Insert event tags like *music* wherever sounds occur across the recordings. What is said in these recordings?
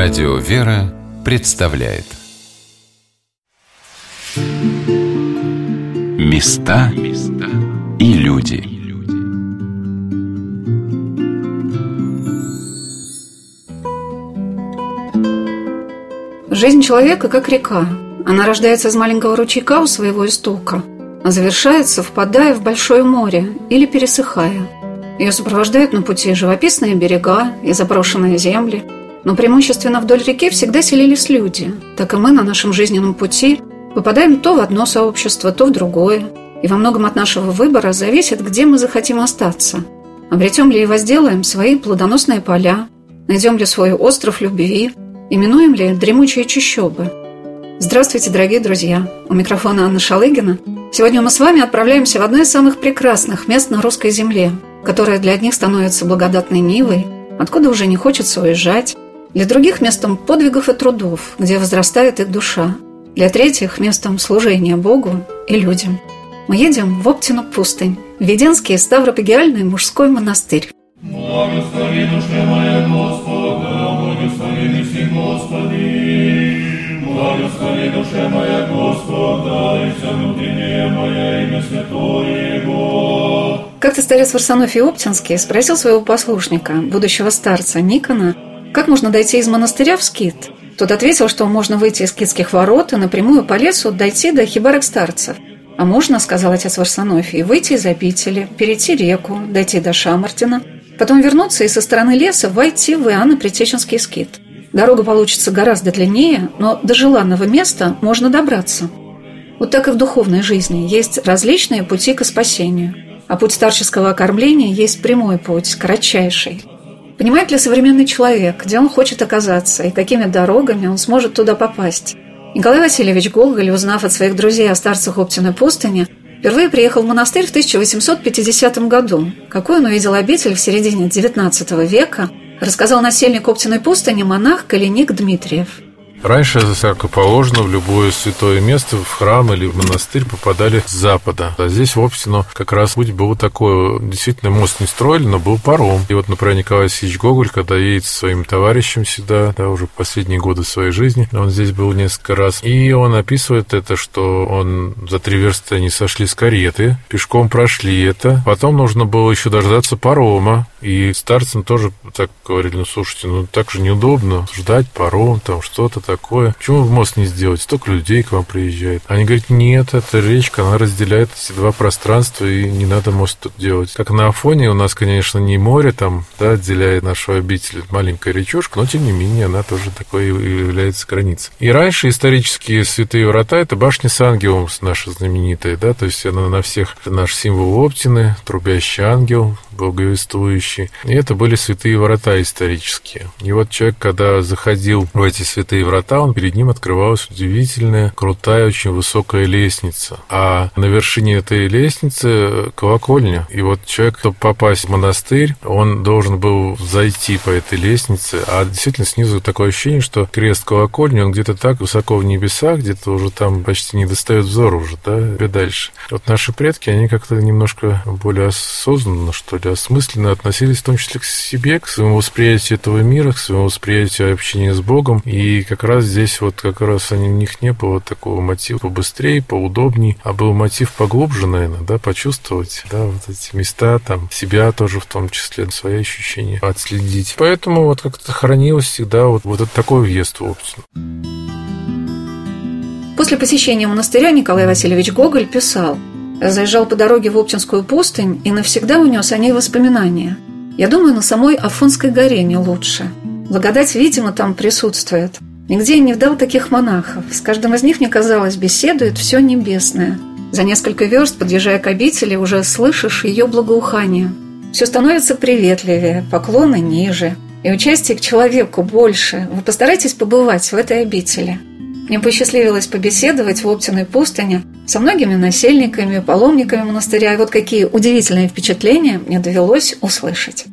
Радио «Вера» представляет Места и люди Жизнь человека как река. Она рождается из маленького ручейка у своего истока, а завершается, впадая в большое море или пересыхая. Ее сопровождают на пути живописные берега и заброшенные земли – но преимущественно вдоль реки всегда селились люди. Так и мы на нашем жизненном пути попадаем то в одно сообщество, то в другое. И во многом от нашего выбора зависит, где мы захотим остаться. Обретем ли и возделаем свои плодоносные поля, найдем ли свой остров любви, именуем ли дремучие чащобы. Здравствуйте, дорогие друзья! У микрофона Анна Шалыгина. Сегодня мы с вами отправляемся в одно из самых прекрасных мест на русской земле, которое для одних становится благодатной Нивой, откуда уже не хочется уезжать, для других – местом подвигов и трудов, где возрастает их душа. Для третьих – местом служения Богу и людям. Мы едем в Оптину пустынь, Веденский Ставропегиальный мужской монастырь. Благослови душе моя Господа, благослови неси Господи. Благослови душе моя Господа, и все внутреннее мое имя святое Его. Как-то старец Варсонофий Оптинский спросил своего послушника, будущего старца Никона, как можно дойти из монастыря в скит? Тот ответил, что можно выйти из скитских ворот и напрямую по лесу дойти до хибарок старцев. А можно, сказал отец Варсонофий, выйти из обители, перейти реку, дойти до Шамартина, потом вернуться и со стороны леса войти в Иоанно-Предтеченский скит. Дорога получится гораздо длиннее, но до желанного места можно добраться. Вот так и в духовной жизни есть различные пути к спасению. А путь старческого окормления есть прямой путь, кратчайший – Понимает ли современный человек, где он хочет оказаться и какими дорогами он сможет туда попасть? Николай Васильевич Гоголь, узнав от своих друзей о старцах Оптиной пустыни, впервые приехал в монастырь в 1850 году. Какой он увидел обитель в середине XIX века, рассказал насельник Оптиной пустыни монах Калиник Дмитриев – Раньше, как положено, в любое святое место, в храм или в монастырь попадали с запада. А здесь, в Оптино, как раз путь был такой. Действительно, мост не строили, но был паром. И вот, например, Николай Васильевич Гоголь, когда едет со своим товарищем сюда, да, уже последние годы своей жизни, он здесь был несколько раз, и он описывает это, что он за три версты они сошли с кареты, пешком прошли это, потом нужно было еще дождаться парома, и старцам тоже так говорили, ну, слушайте, ну, так же неудобно ждать паром, там, что-то такое. Почему мост не сделать? Столько людей к вам приезжает. Они говорят, нет, это речка, она разделяет эти два пространства, и не надо мост тут делать. Как на Афоне у нас, конечно, не море там, да, отделяет нашу обитель, маленькая речушка, но, тем не менее, она тоже такой является границей. И раньше исторические святые врата – это башня с наша знаменитая, да, то есть она на всех наш символ Оптины, трубящий ангел, благовествующий. И это были святые врата исторические. И вот человек, когда заходил в эти святые врата, он перед ним открывалась удивительная, крутая, очень высокая лестница. А на вершине этой лестницы колокольня. И вот человек, чтобы попасть в монастырь, он должен был зайти по этой лестнице, а действительно снизу такое ощущение, что крест колокольни, он где-то так высоко в небесах, где-то уже там почти не достает взор уже, да, и дальше. Вот наши предки, они как-то немножко более осознанно, что ли, осмысленно относились в том числе к себе, к своему восприятию этого мира, к своему восприятию общения с Богом. И как раз здесь вот как раз они, у них не было такого мотива побыстрее, поудобнее, а был мотив поглубже, наверное, да, почувствовать, да, вот эти места, там, себя тоже в том числе, свои ощущения отследить. Поэтому вот как-то хранилось всегда вот, вот этот такой въезд в Оптину. После посещения монастыря Николай Васильевич Гоголь писал – Заезжал по дороге в Оптинскую пустынь и навсегда унес о ней воспоминания. Я думаю, на самой Афонской горе не лучше. Благодать, видимо, там присутствует. Нигде я не вдал таких монахов. С каждым из них, мне казалось, беседует все небесное. За несколько верст, подъезжая к обители, уже слышишь ее благоухание. Все становится приветливее, поклоны ниже. И участие к человеку больше. Вы постарайтесь побывать в этой обители. Мне посчастливилось побеседовать в Оптиной пустыне со многими насельниками, паломниками монастыря, и вот какие удивительные впечатления мне довелось услышать.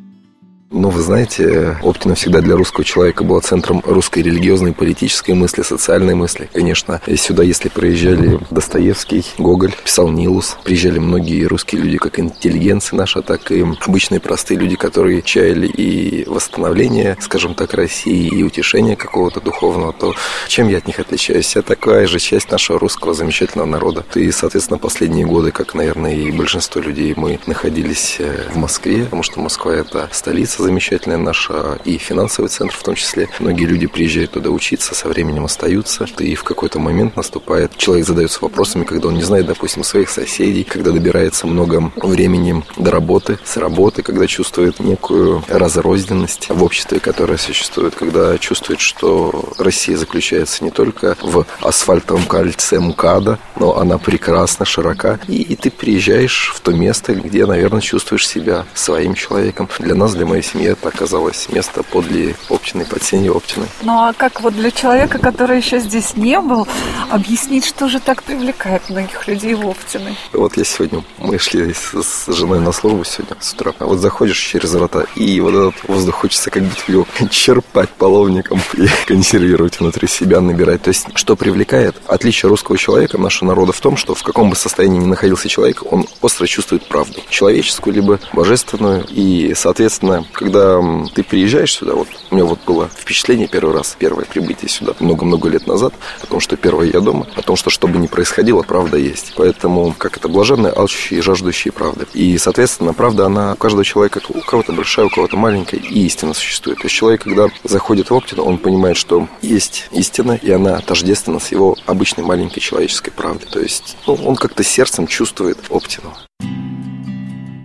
Ну, вы знаете, Оптина всегда для русского человека была центром русской религиозной, политической мысли, социальной мысли. Конечно, сюда, если приезжали Достоевский, Гоголь, писал Нилус, приезжали многие русские люди, как интеллигенции наша, так и обычные простые люди, которые чаяли и восстановление, скажем так, России, и утешение какого-то духовного, то чем я от них отличаюсь? Я такая же часть нашего русского замечательного народа. И, соответственно, последние годы, как, наверное, и большинство людей, мы находились э, в Москве, потому что Москва – это столица замечательная наша и финансовый центр в том числе. Многие люди приезжают туда учиться, со временем остаются. И в какой-то момент наступает, человек задается вопросами, когда он не знает, допустим, своих соседей, когда добирается много времени до работы, с работы, когда чувствует некую разрозненность в обществе, которое существует, когда чувствует, что Россия заключается не только в асфальтовом кольце МКАДа, но она прекрасна, широка. И, и ты приезжаешь в то место, где, наверное, чувствуешь себя своим человеком. Для нас, для моей семьи, это оказалось место подле Оптины, под сенью Оптины. Ну а как вот для человека, который еще здесь не был, объяснить, что же так привлекает многих людей в Оптины? Вот я сегодня, мы шли с, с женой на службу сегодня с утра. А вот заходишь через врата, и вот этот воздух хочется как будто его черпать половником и *laughs* консервировать внутри себя, набирать. То есть, что привлекает? Отличие русского человека, нашего народа в том, что в каком бы состоянии ни находился человек, он остро чувствует правду. Человеческую, либо божественную. И, соответственно, когда ты приезжаешь сюда, вот у меня вот было впечатление первый раз, первое прибытие сюда много-много лет назад, о том, что первое я дома, о том, что что бы ни происходило, правда есть. Поэтому, как это блаженные, алчущие жаждущие правды. И, соответственно, правда, она у каждого человека, у кого-то большая, у кого-то маленькая, и истина существует. То есть человек, когда заходит в Оптину, он понимает, что есть истина, и она тождественна с его обычной маленькой человеческой правдой. То есть ну, он как-то сердцем чувствует Оптину.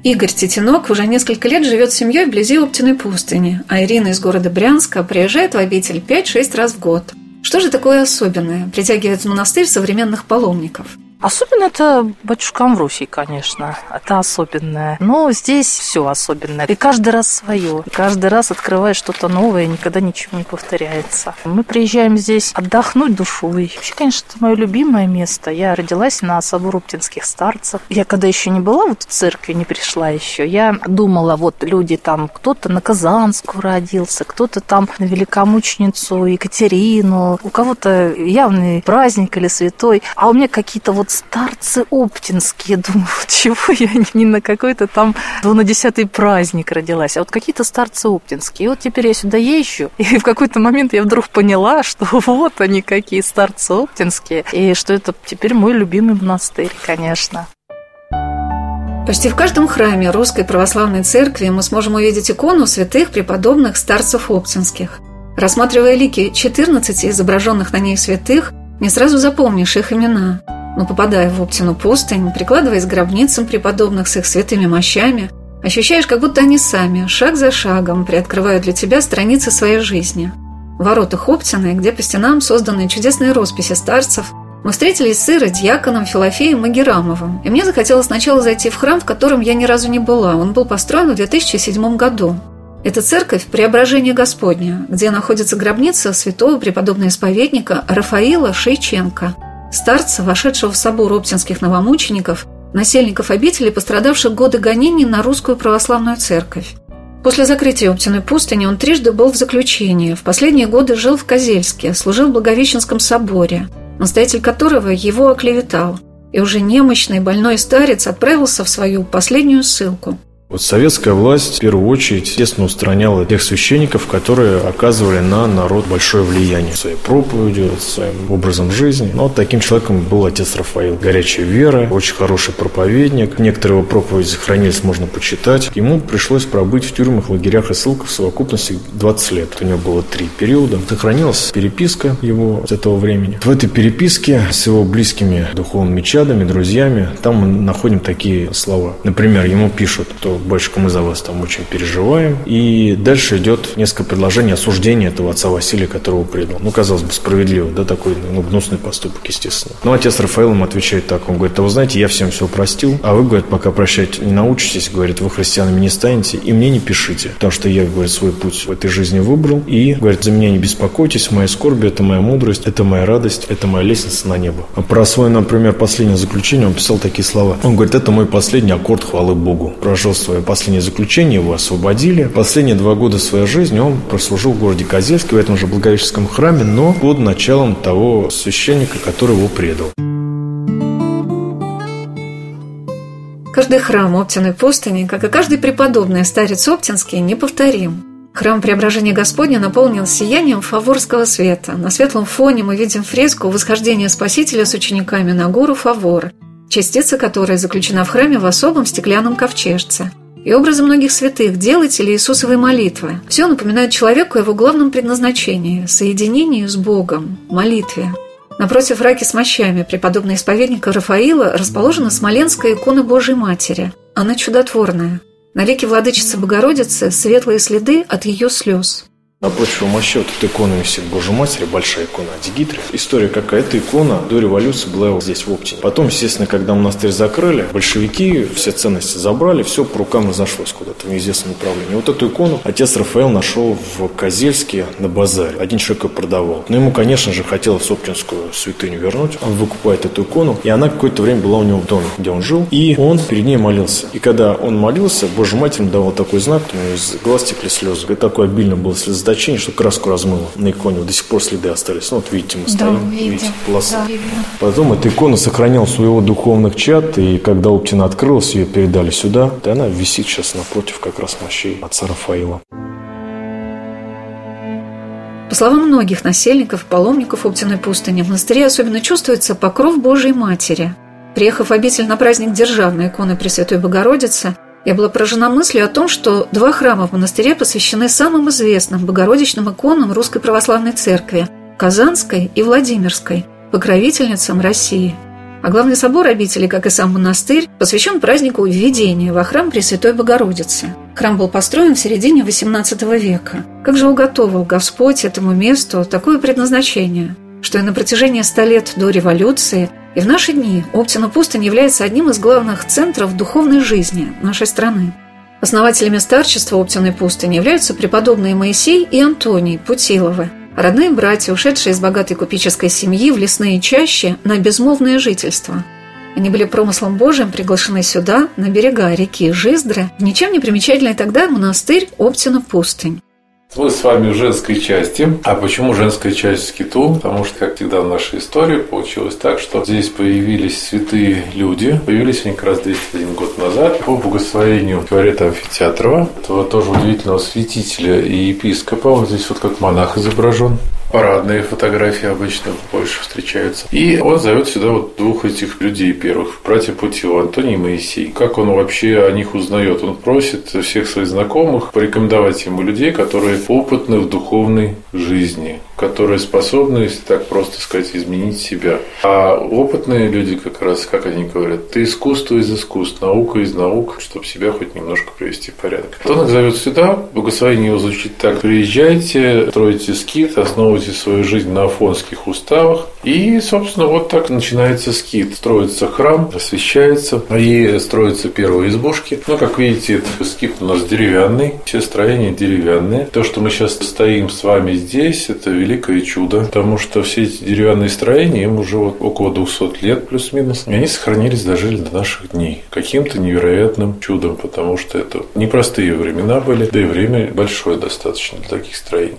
Игорь Тетинок уже несколько лет живет с семьей вблизи Оптиной пустыни, а Ирина из города Брянска приезжает в обитель 5-6 раз в год. Что же такое особенное притягивает в монастырь современных паломников – Особенно это батюшка Амвросий, конечно. Это особенное. Но здесь все особенное. И каждый раз свое. И каждый раз открывает что-то новое, никогда ничего не повторяется. Мы приезжаем здесь отдохнуть душой. Вообще, конечно, это мое любимое место. Я родилась на собор Уптинских старцев. Я когда еще не была вот в церкви, не пришла еще, я думала, вот люди там, кто-то на Казанскую родился, кто-то там на великомученицу Екатерину, у кого-то явный праздник или святой, а у меня какие-то вот старцы оптинские. *laughs* Думаю, вот чего я *laughs* не на какой-то там на десятый праздник родилась, а вот какие-то старцы оптинские. И вот теперь я сюда езжу, *laughs* и в какой-то момент я вдруг поняла, что вот они какие старцы оптинские, и что это теперь мой любимый монастырь, конечно. Почти в каждом храме Русской Православной Церкви мы сможем увидеть икону святых преподобных старцев Оптинских. Рассматривая лики 14 изображенных на ней святых, не сразу запомнишь их имена – но попадая в Оптину пустынь, прикладываясь к гробницам преподобных с их святыми мощами, ощущаешь, как будто они сами, шаг за шагом, приоткрывают для тебя страницы своей жизни. В воротах Оптины, где по стенам созданы чудесные росписи старцев, мы встретились с Ирой, дьяконом Филофеем Магерамовым, и мне захотелось сначала зайти в храм, в котором я ни разу не была. Он был построен в 2007 году. Это церковь Преображения Господня, где находится гробница святого преподобного исповедника Рафаила Шейченко – старца, вошедшего в собор оптинских новомучеников, насельников обители, пострадавших годы гонений на русскую православную церковь. После закрытия Оптиной пустыни он трижды был в заключении, в последние годы жил в Козельске, служил в Благовещенском соборе, настоятель которого его оклеветал, и уже немощный больной старец отправился в свою последнюю ссылку – вот советская власть в первую очередь, естественно, устраняла тех священников, которые оказывали на народ большое влияние своей проповедью, своим образом жизни. Но таким человеком был отец Рафаил. Горячая вера, очень хороший проповедник. Некоторые его проповеди сохранились, можно почитать. Ему пришлось пробыть в тюрьмах, лагерях и ссылках в совокупности 20 лет. У него было три периода. Сохранилась переписка его с этого времени. В этой переписке с его близкими духовными чадами, друзьями, там мы находим такие слова. Например, ему пишут, что батюшка, мы за вас там очень переживаем. И дальше идет несколько предложений осуждения этого отца Василия, которого предал. Ну, казалось бы, справедливо, да, такой ну, гнусный поступок, естественно. Но отец Рафаэл ему отвечает так, он говорит, а вы знаете, я всем все простил, а вы, говорит, пока прощать не научитесь, говорит, вы христианами не станете, и мне не пишите, потому что я, говорит, свой путь в этой жизни выбрал, и, говорит, за меня не беспокойтесь, моя скорби – это моя мудрость, это моя радость, это моя лестница на небо. А про свое, например, последнее заключение он писал такие слова. Он говорит, это мой последний аккорд хвалы Богу. Прожил свою свое последнее заключение, его освободили. Последние два года своей жизни он прослужил в городе Козельске в этом же Благовещенском храме, но под началом того священника, который его предал. Каждый храм Оптиной пустыни, как и каждый преподобный старец Оптинский, неповторим. Храм Преображения Господня наполнен сиянием фаворского света. На светлом фоне мы видим фреску восхождения Спасителя с учениками на гору Фавор, частица которой заключена в храме в особом стеклянном ковчежце. И образы многих святых, делателей Иисусовой молитвы. Все напоминает человеку о его главном предназначении – соединению с Богом, молитве. Напротив раки с мощами преподобного исповедника Рафаила расположена Смоленская икона Божьей Матери. Она чудотворная – на реке Владычицы Богородицы светлые следы от ее слез. Напротив мощи вот эта икона висит Божьей Матери, большая икона Дигитры. История какая? Эта икона до революции была здесь, в Оптине. Потом, естественно, когда монастырь закрыли, большевики все ценности забрали, все по рукам разошлось куда-то в неизвестном направлении. Вот эту икону отец Рафаэл нашел в Козельске на базаре. Один человек ее продавал. Но ему, конечно же, хотелось Оптинскую святыню вернуть. Он выкупает эту икону, и она какое-то время была у него в доме, где он жил. И он перед ней молился. И когда он молился, Божья Матерь ему давал такой знак, у него из глаз текли слезы. И такое обильно было слезоточение сосредоточение, что краску размыло на иконе. До сих пор следы остались. Ну, вот видите, мы стоим, да, видите, полоса. Да, видно. Потом эта икона сохранял своего духовных чат, и когда Оптина открылась, ее передали сюда, и она висит сейчас напротив как раз мощей отца Рафаила. По словам многих насельников, паломников Оптиной пустыни, в монастыре особенно чувствуется покров Божьей Матери. Приехав в обитель на праздник Державной иконы Пресвятой Богородицы, я была поражена мыслью о том, что два храма в монастыре посвящены самым известным богородичным иконам Русской Православной Церкви – Казанской и Владимирской, покровительницам России. А главный собор обители, как и сам монастырь, посвящен празднику введения во храм Пресвятой Богородицы. Храм был построен в середине XVIII века. Как же уготовил Господь этому месту такое предназначение, что и на протяжении ста лет до революции и в наши дни Оптина пустынь является одним из главных центров духовной жизни нашей страны. Основателями старчества Оптиной пустыни являются преподобные Моисей и Антоний Путиловы, родные братья, ушедшие из богатой купеческой семьи в лесные чащи на безмолвное жительство. Они были промыслом Божиим приглашены сюда, на берега реки Жиздры, в ничем не примечательный тогда монастырь Оптина пустынь. Мы с вами в женской части. А почему женская часть скиту? Потому что, как всегда в нашей истории, получилось так, что здесь появились святые люди. Появились они как раз 201 год назад по благословению Филарета Амфитеатрова, этого тоже удивительного святителя и епископа. Он здесь вот как монах изображен парадные фотографии обычно больше встречаются. И он зовет сюда вот двух этих людей первых, братья Путила, Антоний и Моисей. Как он вообще о них узнает? Он просит всех своих знакомых порекомендовать ему людей, которые опытны в духовной жизни, которые способны, если так просто сказать, изменить себя. А опытные люди как раз, как они говорят, ты искусство из искусств, наука из наук, чтобы себя хоть немножко привести в порядок. Он их зовет сюда, благословение его звучит так, приезжайте, стройте скит, основывайте свою жизнь на афонских уставах. И, собственно, вот так начинается скит. Строится храм, освещается, и строятся первые избушки. Ну, как видите, скит у нас деревянный, все строения деревянные. То, что мы сейчас стоим с вами здесь, это великое чудо, потому что все эти деревянные строения, им уже вот около 200 лет плюс-минус, и они сохранились, дожили до наших дней. Каким-то невероятным чудом, потому что это непростые времена были, да и время большое достаточно для таких строений.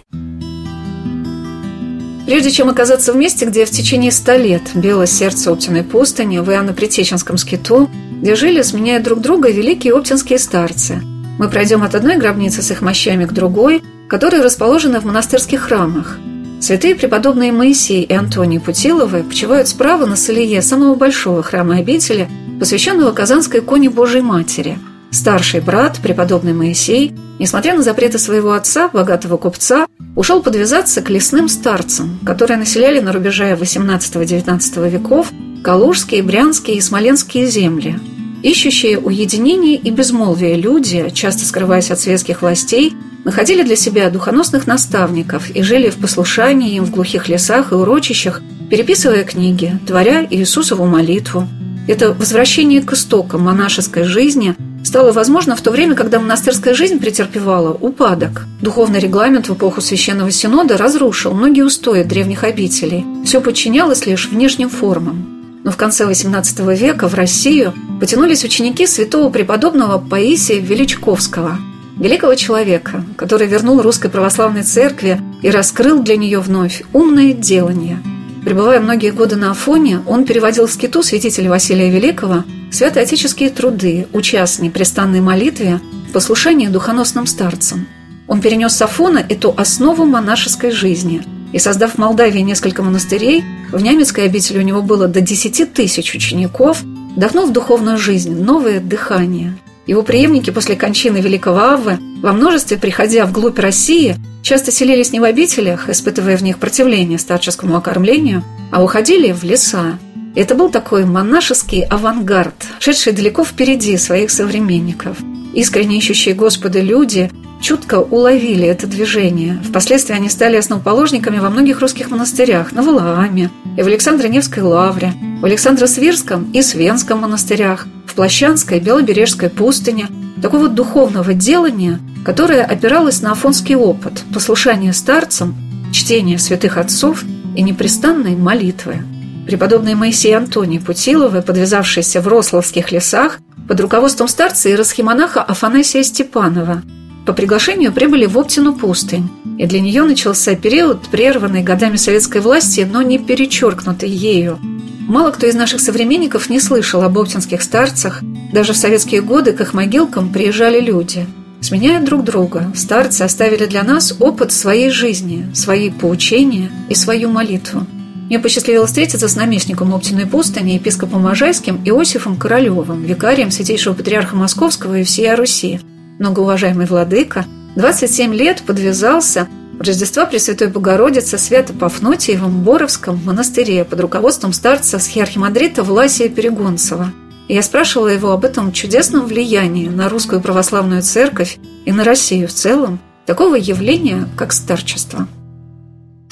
Прежде чем оказаться в месте, где в течение ста лет било сердце Оптиной пустыни, в Иоанно-Притеченском скиту, где жили, сменяя друг друга, великие оптинские старцы, мы пройдем от одной гробницы с их мощами к другой, которые расположены в монастырских храмах – Святые преподобные Моисей и Антоний Путиловы почивают справа на Салие самого большого храма обители, посвященного Казанской иконе Божией Матери. Старший брат, преподобный Моисей, несмотря на запреты своего отца, богатого купца, ушел подвязаться к лесным старцам, которые населяли на рубеже XVIII-XIX веков Калужские, Брянские и Смоленские земли. Ищущие уединение и безмолвие люди, часто скрываясь от светских властей, находили для себя духоносных наставников и жили в послушании им в глухих лесах и урочищах, переписывая книги, творя Иисусову молитву. Это возвращение к истокам монашеской жизни стало возможно в то время, когда монастырская жизнь претерпевала упадок. Духовный регламент в эпоху Священного Синода разрушил многие устои древних обителей. Все подчинялось лишь внешним формам. Но в конце XVIII века в Россию потянулись ученики святого преподобного Паисия Величковского, великого человека, который вернул русской православной церкви и раскрыл для нее вновь умное делание. Пребывая многие годы на Афоне, он переводил в скиту святителя Василия Великого святоотеческие труды, уча с непрестанной молитве в послушании духоносным старцам. Он перенес с Афона эту основу монашеской жизни и, создав в Молдавии несколько монастырей, в Нямецкой обители у него было до 10 тысяч учеников, вдохнул в духовную жизнь новое дыхание. Его преемники после кончины великого Аввы, во множестве приходя вглубь России, часто селились не в обителях, испытывая в них противление старческому окормлению, а уходили в леса. Это был такой монашеский авангард, шедший далеко впереди своих современников. Искренне ищущие Господа люди чутко уловили это движение. Впоследствии они стали основоположниками во многих русских монастырях, на Валааме, и в Александро-Невской лавре, в Александро-Свирском и Свенском монастырях, в Плащанской и Белобережской пустыне. Такого духовного делания, которое опиралось на афонский опыт, послушание старцам, чтение святых отцов и непрестанной молитвы. Преподобный Моисей Антоний Путиловы, подвязавшийся в Рославских лесах, под руководством старца и расхимонаха Афанасия Степанова – по приглашению прибыли в Оптину пустынь, и для нее начался период, прерванный годами советской власти, но не перечеркнутый ею. Мало кто из наших современников не слышал об оптинских старцах, даже в советские годы к их могилкам приезжали люди. Сменяя друг друга, старцы оставили для нас опыт своей жизни, свои поучения и свою молитву. Мне посчастливилось встретиться с наместником Оптиной пустыни, епископом Можайским Иосифом Королевым, викарием Святейшего Патриарха Московского и всей Руси – многоуважаемый владыка, 27 лет подвязался в Рождества Пресвятой Богородицы Свято-Пафнутиевом Боровском монастыре под руководством старца схиархимандрита Власия Перегонцева. И я спрашивала его об этом чудесном влиянии на русскую православную церковь и на Россию в целом такого явления, как старчество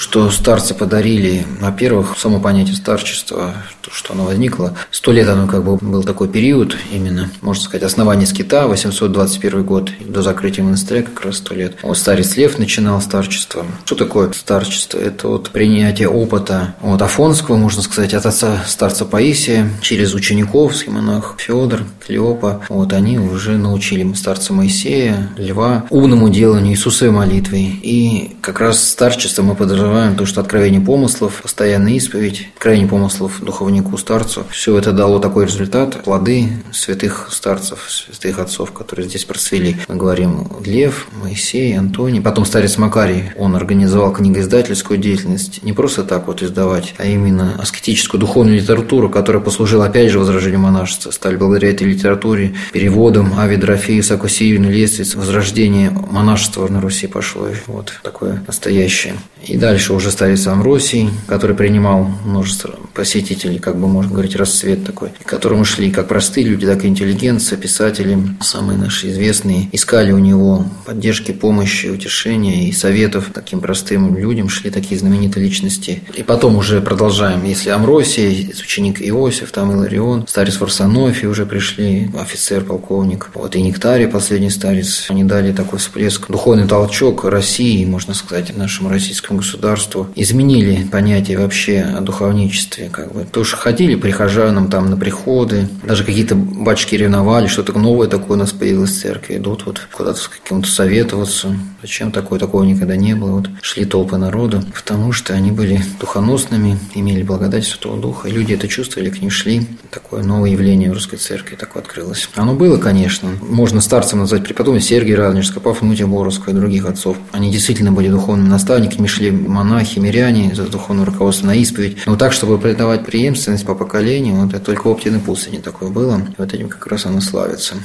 что старцы подарили, во-первых, само понятие старчества, то, что оно возникло. Сто лет оно как бы был такой период, именно, можно сказать, основание скита, 821 год, до закрытия монастыря как раз сто лет. Вот старец Лев начинал старчество. Что такое старчество? Это вот принятие опыта от Афонского, можно сказать, от отца старца Паисия, через учеников, монах Федор, Клеопа. Вот они уже научили старца Моисея, Льва, умному деланию Иисусовой молитвы. И как раз старчество мы подразумеваем подразумеваем то, что откровение помыслов, постоянная исповедь, откровение помыслов духовнику, старцу, все это дало такой результат, плоды святых старцев, святых отцов, которые здесь процвели. Мы говорим Лев, Моисей, Антоний, потом старец Макарий, он организовал книгоиздательскую деятельность, не просто так вот издавать, а именно аскетическую духовную литературу, которая послужила опять же возрождению монашества. Стали благодаря этой литературе переводом Ави Дорофея, Сакусиевны, Лествиц, возрождение монашества на Руси пошло. Вот такое настоящее. И дальше уже старец Амросий, который принимал множество посетителей, как бы можно говорить, расцвет такой, к которому шли как простые люди, так и интеллигенция, писатели, самые наши известные, искали у него поддержки, помощи, утешения и советов. Таким простым людям, шли такие знаменитые личности. И потом уже продолжаем, если Амросий, ученик Иосиф, там Иларион, старец Варсонофий уже пришли, офицер, полковник, вот и Нектарий, последний старец, они дали такой всплеск, духовный толчок России, можно сказать, нашему российскому государству, государству изменили понятие вообще о духовничестве. Как бы. Что ходили прихожанам там на приходы, даже какие-то батюшки ревновали, что-то новое такое у нас появилось в церкви, идут вот куда-то с каким-то советоваться. Зачем такое? Такого никогда не было. Вот шли толпы народу, потому что они были духоносными, имели благодать Святого Духа, и люди это чувствовали, к ним шли. Такое новое явление в русской церкви такое открылось. Оно было, конечно. Можно старцем назвать преподобный Сергий Радонежского, Пафнутия Боровского и других отцов. Они действительно были духовными наставниками, шли монахи, миряне за духовное руководство на исповедь. Но так, чтобы придавать преемственность по поколению, вот это только в Оптиной пустыне такое было. И вот этим как раз оно славится.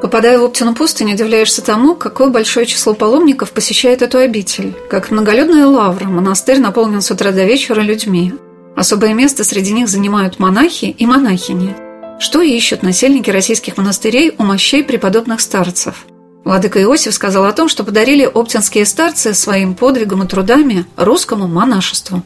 Попадая в Оптину пустыню, удивляешься тому, какое большое число паломников посещает эту обитель. Как многолюдная лавра, монастырь наполнен с утра до вечера людьми. Особое место среди них занимают монахи и монахини. Что ищут насельники российских монастырей у мощей преподобных старцев – Владыка Иосиф сказал о том, что подарили оптинские старцы своим подвигом и трудами русскому монашеству.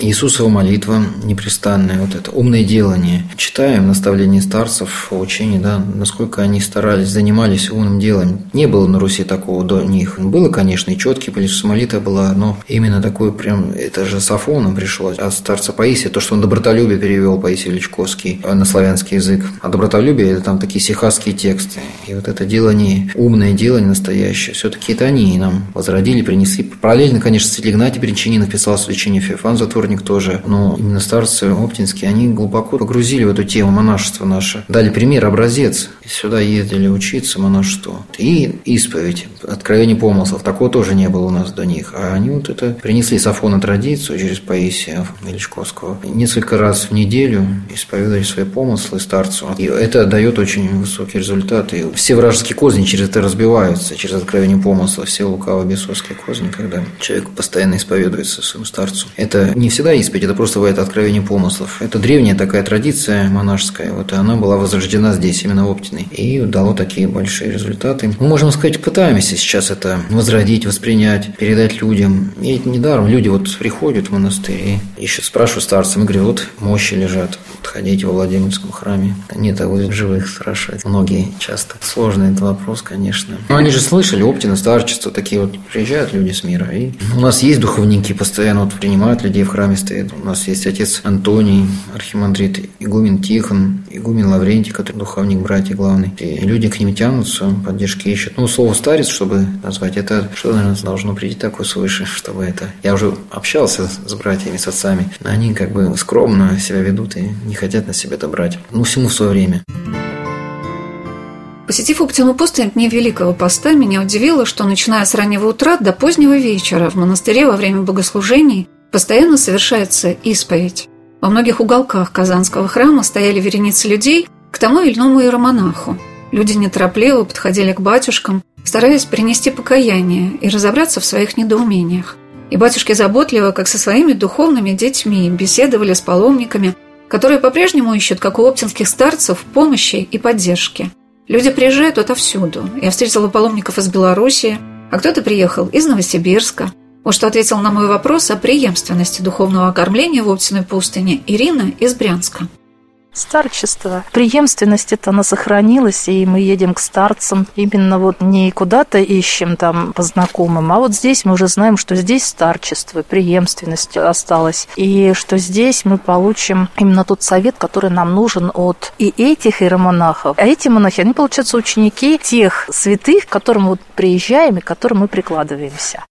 Иисусова молитва непрестанная, вот это умное делание. Читаем наставления старцев, учений, да, насколько они старались, занимались умным делом. Не было на Руси такого до них. Было, конечно, и четкий, Иисусова молитва была, но именно такой прям, это же с Афоном пришлось. От старца Паисия, то, что он добротолюбие перевел Паисий Величковский на славянский язык. А добротолюбие – это там такие сихасские тексты. И вот это делание, умное делание настоящее, все-таки это они нам возродили, принесли. Параллельно, конечно, Святитель Игнатий Бринчанин написал священие Феофан Затворник тоже. Но именно старцы оптинские, они глубоко погрузили в эту тему монашества наше. Дали пример, образец. Сюда ездили учиться монашеству. И исповедь, откровение помыслов. Такого тоже не было у нас до них. А они вот это принесли с традицию через Паисия Величковского. Несколько раз в неделю исповедовали свои помыслы старцу. И это дает очень высокий результат. И все вражеские козни через это разбиваются, через откровение помысла. Все лукаво-бесовские козни, когда человек постоянно исповедуется своему старцу. Это не всегда исповедь, это просто бывает откровение помыслов. Это древняя такая традиция монашеская. Вот и она была возрождена здесь, именно в Оптиной. И дало такие большие результаты. Мы можем сказать, пытаемся сейчас это возродить, воспринять, передать людям. И недаром люди вот приходят в монастырь и еще спрашивают старца, мы говорим, вот мощи лежат, вот ходите во Владимирском храме. А вы живых спрашивать. Многие часто. Сложный этот вопрос, конечно. Но они же слышали, Оптина, старчество, такие вот приезжают люди с мира. И у нас есть духовники, постоянно вот принимают людей в храме стоят. У нас есть отец Антоний, архимандрит, игумен Тихон, игумен Лаврентий, который духовник братья главный. И люди к ним тянутся, поддержки ищут. Ну, слово старец, чтобы назвать, это что, наверное, должно прийти такое свыше, чтобы это... Я уже общался с братьями, с отцами. Они как бы скромно себя ведут и не хотят на себя это брать. Ну, всему свое время. Посетив Оптину пустынь дни Великого Поста, меня удивило, что начиная с раннего утра до позднего вечера в монастыре во время богослужений постоянно совершается исповедь. Во многих уголках Казанского храма стояли вереницы людей к тому или иному иеромонаху. Люди неторопливо подходили к батюшкам, стараясь принести покаяние и разобраться в своих недоумениях. И батюшки заботливо, как со своими духовными детьми, беседовали с паломниками, которые по-прежнему ищут, как у оптинских старцев, помощи и поддержки. Люди приезжают отовсюду. Я встретила паломников из Белоруссии, а кто-то приехал из Новосибирска. Вот что ответил на мой вопрос о преемственности духовного окормления в Оптиной пустыне Ирина из Брянска. Старчество. Преемственность это она сохранилась, и мы едем к старцам. Именно вот не куда-то ищем там по знакомым, а вот здесь мы уже знаем, что здесь старчество, преемственность осталась. И что здесь мы получим именно тот совет, который нам нужен от и этих иеромонахов. А эти монахи, они, получаются, ученики тех святых, к которым вот приезжаем и к которым мы прикладываемся.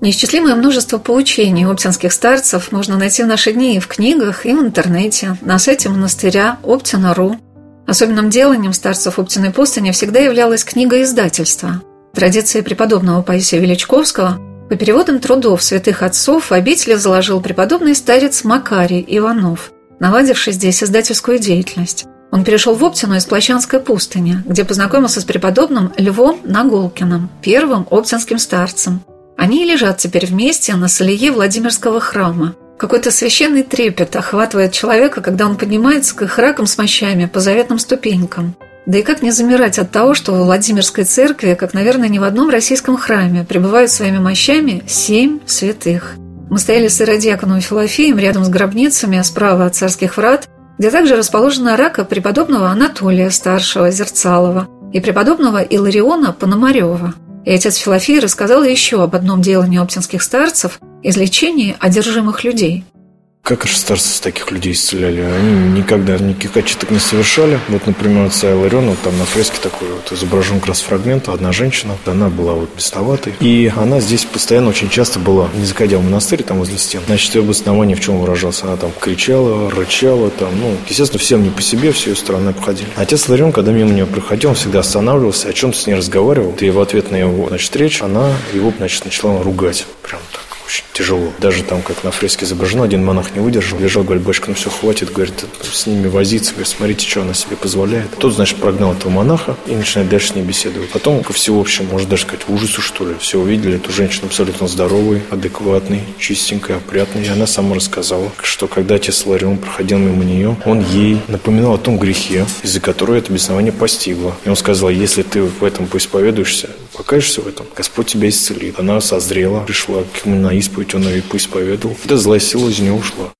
Неисчислимое множество поучений оптинских старцев можно найти в наши дни и в книгах, и в интернете, на сайте монастыря Оптина.ру. Особенным деланием старцев Оптиной пустыни всегда являлась книга издательства. Традиции преподобного Паисия Величковского по переводам трудов святых отцов в обители заложил преподобный старец Макарий Иванов, наладивший здесь издательскую деятельность. Он перешел в Оптину из Плащанской пустыни, где познакомился с преподобным Львом Наголкиным, первым оптинским старцем, они лежат теперь вместе на солее Владимирского храма. Какой-то священный трепет охватывает человека, когда он поднимается к их ракам с мощами по заветным ступенькам. Да и как не замирать от того, что в Владимирской церкви, как, наверное, ни в одном российском храме, пребывают своими мощами семь святых. Мы стояли с иродиаконом Филофеем рядом с гробницами справа от царских врат, где также расположена рака преподобного Анатолия Старшего Зерцалова и преподобного Илариона Пономарева – и отец Филофей рассказал еще об одном делании оптинских старцев – излечении одержимых людей – как же старцы таких людей исцеляли? Они никогда никаких отчеток не совершали. Вот, например, отца Илариона, там на фреске такой вот изображен как раз фрагмент. Одна женщина, она была вот бесноватой. И она здесь постоянно очень часто была, не заходя в монастырь, там возле стен. Значит, ее обоснование в чем выражался? Она там кричала, рычала, там, ну, естественно, всем не по себе, все ее стороны обходили. Отец Иларион, когда мимо нее проходил, он всегда останавливался, о чем-то с ней разговаривал. И в ответ на его, значит, речь, она его, значит, начала ругать. Прям так очень тяжело. Даже там, как на фреске изображено, один монах не выдержал, лежал, говорит, батюшка, ну все, хватит, говорит, с ними возиться, говорит, смотрите, что она себе позволяет. Тот, значит, прогнал этого монаха и начинает дальше с ней беседовать. Потом, ко всеобщему, можно даже сказать, ужасу, что ли, все увидели эту женщину абсолютно здоровой, адекватной, чистенькой, опрятной. И она сама рассказала, что когда отец Ларион проходил мимо нее, он ей напоминал о том грехе, из-за которого это беснование постигло. И он сказал, если ты в этом поисповедуешься, покажешься в этом, Господь тебя исцелит. Она созрела, пришла к нему на исповедь, он ее исповедовал. Эта злая сила из нее ушла.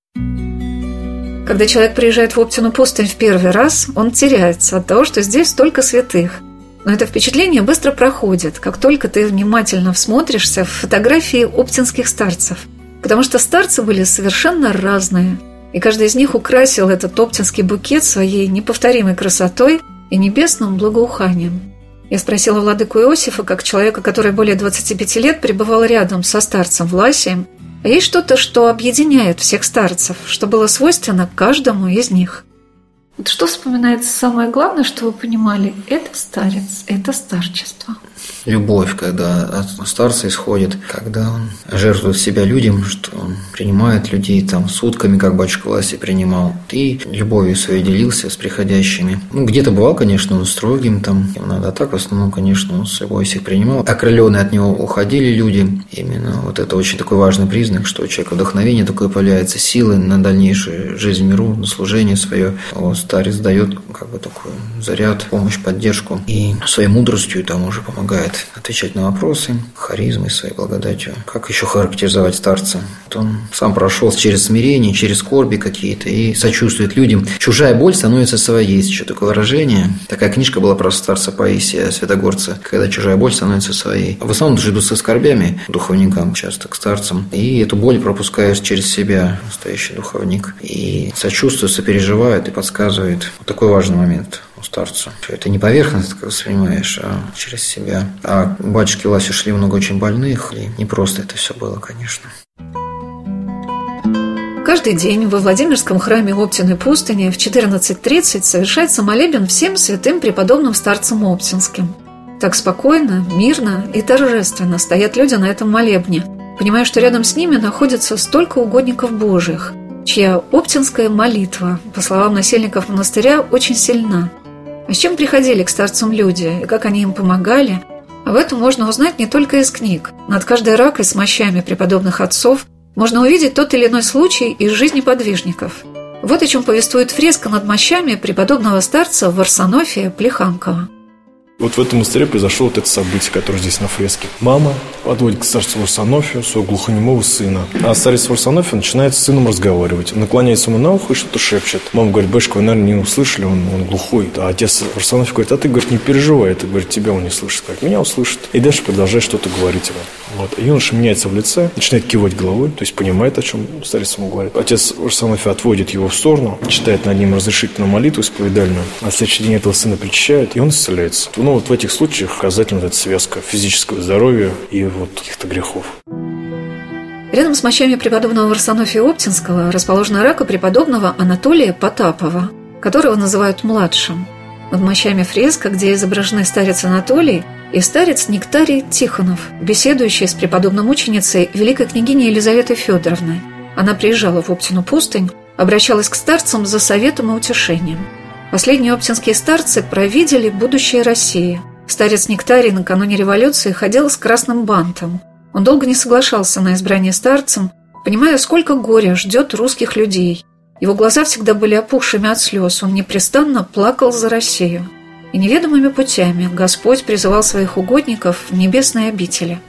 Когда человек приезжает в Оптину пустынь в первый раз, он теряется от того, что здесь столько святых. Но это впечатление быстро проходит, как только ты внимательно всмотришься в фотографии оптинских старцев. Потому что старцы были совершенно разные, и каждый из них украсил этот оптинский букет своей неповторимой красотой и небесным благоуханием. Я спросила владыку Иосифа, как человека, который более 25 лет пребывал рядом со старцем Власием, а есть что-то, что объединяет всех старцев, что было свойственно каждому из них. Вот что вспоминается самое главное, что вы понимали, это старец, это старчество – любовь, когда от старца исходит, когда он жертвует себя людям, что он принимает людей там сутками, как батюшка власти принимал, и любовью своей делился с приходящими. Ну, где-то бывал, конечно, он строгим, там, надо, а так в основном, конечно, он с любовью всех принимал. Окрыленные от него уходили люди. Именно вот это очень такой важный признак, что у человека вдохновение такое появляется, силы на дальнейшую жизнь миру, на служение свое. Вот старец дает как бы такой заряд, помощь, поддержку. И своей мудростью там уже помогает отвечать на вопросы, харизмой своей благодатью. Как еще характеризовать старца? Вот он сам прошел через смирение, через скорби какие-то и сочувствует людям. Чужая боль становится своей. Есть еще такое выражение. Такая книжка была про старца Паисия Святогорца, когда чужая боль становится своей. В основном же идут со скорбями духовникам, часто к старцам. И эту боль пропускаешь через себя, настоящий духовник. И сочувствует, сопереживает и подсказывает. Вот такой важный момент у старца. Это не поверхность, как воспринимаешь, а через себя. А батюшки Ласи шли много очень больных, и не просто это все было, конечно. Каждый день во Владимирском храме Оптиной пустыни в 14.30 совершается молебен всем святым преподобным старцам Оптинским. Так спокойно, мирно и торжественно стоят люди на этом молебне, понимая, что рядом с ними находится столько угодников Божьих, чья оптинская молитва, по словам насельников монастыря, очень сильна – а с чем приходили к старцам люди и как они им помогали, об этом можно узнать не только из книг. Над каждой ракой с мощами преподобных отцов можно увидеть тот или иной случай из жизни подвижников. Вот о чем повествует фреска над мощами преподобного старца Варсонофия Плеханкова. Вот в этом монастыре произошло вот это событие, которое здесь на фреске. Мама подводит к старцу Варсонофию своего глухонемого сына. А старец Варсонофия начинает с сыном разговаривать. Наклоняется ему на ухо и что-то шепчет. Мама говорит, батюшка, вы, наверное, не услышали, он, он глухой. А отец Варсонофий говорит, а ты, говорит, не переживай, это, говорит, тебя он не слышит. Говорит, меня услышит. И дальше продолжает что-то говорить ему. Вот. Юноша меняется в лице, начинает кивать головой, то есть понимает, о чем старец ему говорит. Отец Варсонофий отводит его в сторону, читает над ним разрешительную молитву исповедальную. А следующий день этого сына причащает, и он исцеляется. Ну, вот в этих случаях показательна эта связка физического здоровья и вот каких-то грехов. Рядом с мощами преподобного Варсонофия Оптинского расположена рака преподобного Анатолия Потапова, которого называют младшим. Над мощами фреска, где изображены старец Анатолий и старец Нектарий Тихонов, беседующий с преподобным ученицей великой княгиней Елизаветой Федоровной. Она приезжала в Оптину пустынь, обращалась к старцам за советом и утешением. Последние оптинские старцы провидели будущее России – Старец Нектарий накануне революции ходил с красным бантом. Он долго не соглашался на избрание старцем, понимая, сколько горя ждет русских людей. Его глаза всегда были опухшими от слез, он непрестанно плакал за Россию. И неведомыми путями Господь призывал своих угодников в небесные обители –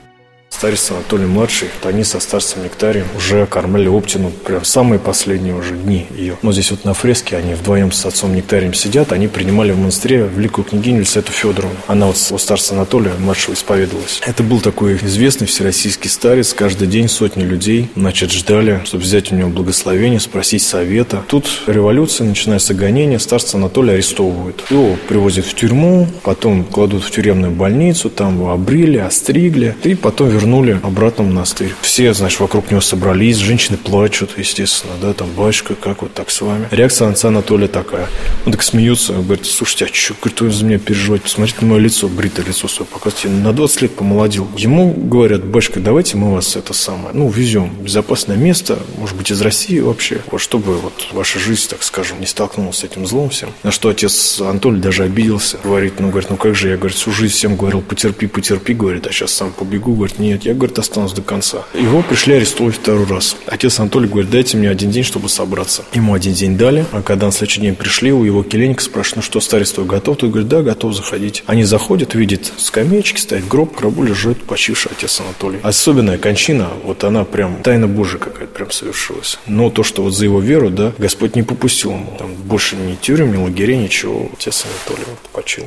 Старец Анатолий младший, они со старцем Нектарием уже кормили Оптину прям самые последние уже дни ее. Но здесь вот на фреске они вдвоем с отцом Нектарием сидят, они принимали в монастыре великую княгиню Лисету Федоровну. Она вот у старца Анатолия младшего исповедовалась. Это был такой известный всероссийский старец. Каждый день сотни людей, значит, ждали, чтобы взять у него благословение, спросить совета. Тут революция, начинается гонение, старца Анатолия арестовывают. Его привозят в тюрьму, потом кладут в тюремную больницу, там его обрили, остригли, и потом вернули обратно в монастырь. Все, знаешь, вокруг него собрались, женщины плачут, естественно, да, там, батюшка, как вот так с вами. Реакция отца Анатолия такая. Он так смеется, говорит, слушайте, а что, говорит, вы за меня переживаете? Посмотрите на мое лицо, бритое лицо свое, показывайте, на 20 лет помолодел. Ему говорят, батюшка, давайте мы вас это самое, ну, везем в безопасное место, может быть, из России вообще, вот чтобы вот ваша жизнь, так скажем, не столкнулась с этим злом всем. На что отец Анатолий даже обиделся, говорит, ну, говорит, ну как же, я, говорит, всю жизнь всем говорил, потерпи, потерпи, говорит, а сейчас сам побегу, говорит, не нет, я, говорит, останусь до конца. Его пришли арестовать второй раз. Отец Анатолий говорит, дайте мне один день, чтобы собраться. Ему один день дали, а когда на следующий день пришли, у его келейника спрашивают, ну что, старец твой готов? Тот говорит, да, готов заходить. Они заходят, видят скамеечки, стоит гроб, в гробу лежит почивший отец Анатолий. Особенная кончина, вот она прям тайна Божия какая-то прям совершилась. Но то, что вот за его веру, да, Господь не попустил ему. Там больше ни тюрем, ни лагерей, ничего. Отец Анатолий вот почил.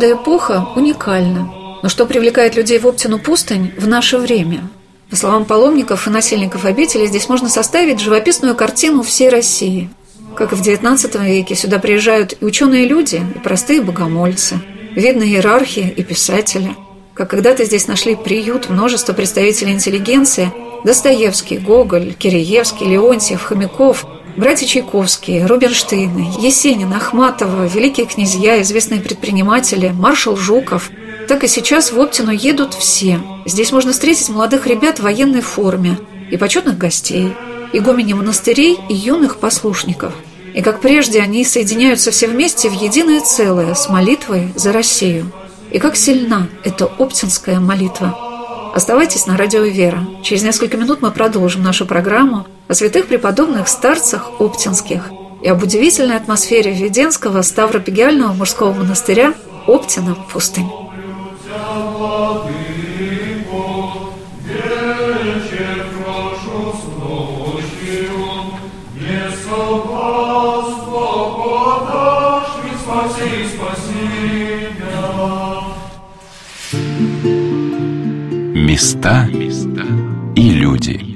Каждая эпоха уникальна. Но что привлекает людей в Оптину пустынь в наше время? По словам паломников и насельников обители, здесь можно составить живописную картину всей России. Как и в XIX веке, сюда приезжают и ученые люди, и простые богомольцы, видные иерархи и писатели. Как когда-то здесь нашли приют множество представителей интеллигенции – Достоевский, Гоголь, Киреевский, Леонтьев, Хомяков – Братья Чайковские, Рубинштейны, Есенин, Ахматова, великие князья, известные предприниматели, маршал Жуков. Так и сейчас в Оптину едут все. Здесь можно встретить молодых ребят в военной форме и почетных гостей, игумени монастырей и юных послушников. И как прежде они соединяются все вместе в единое целое с молитвой за Россию. И как сильна эта оптинская молитва – Оставайтесь на радио «Вера». Через несколько минут мы продолжим нашу программу о святых преподобных старцах Оптинских и об удивительной атмосфере Введенского Ставропегиального мужского монастыря Оптина пустынь. Места и люди.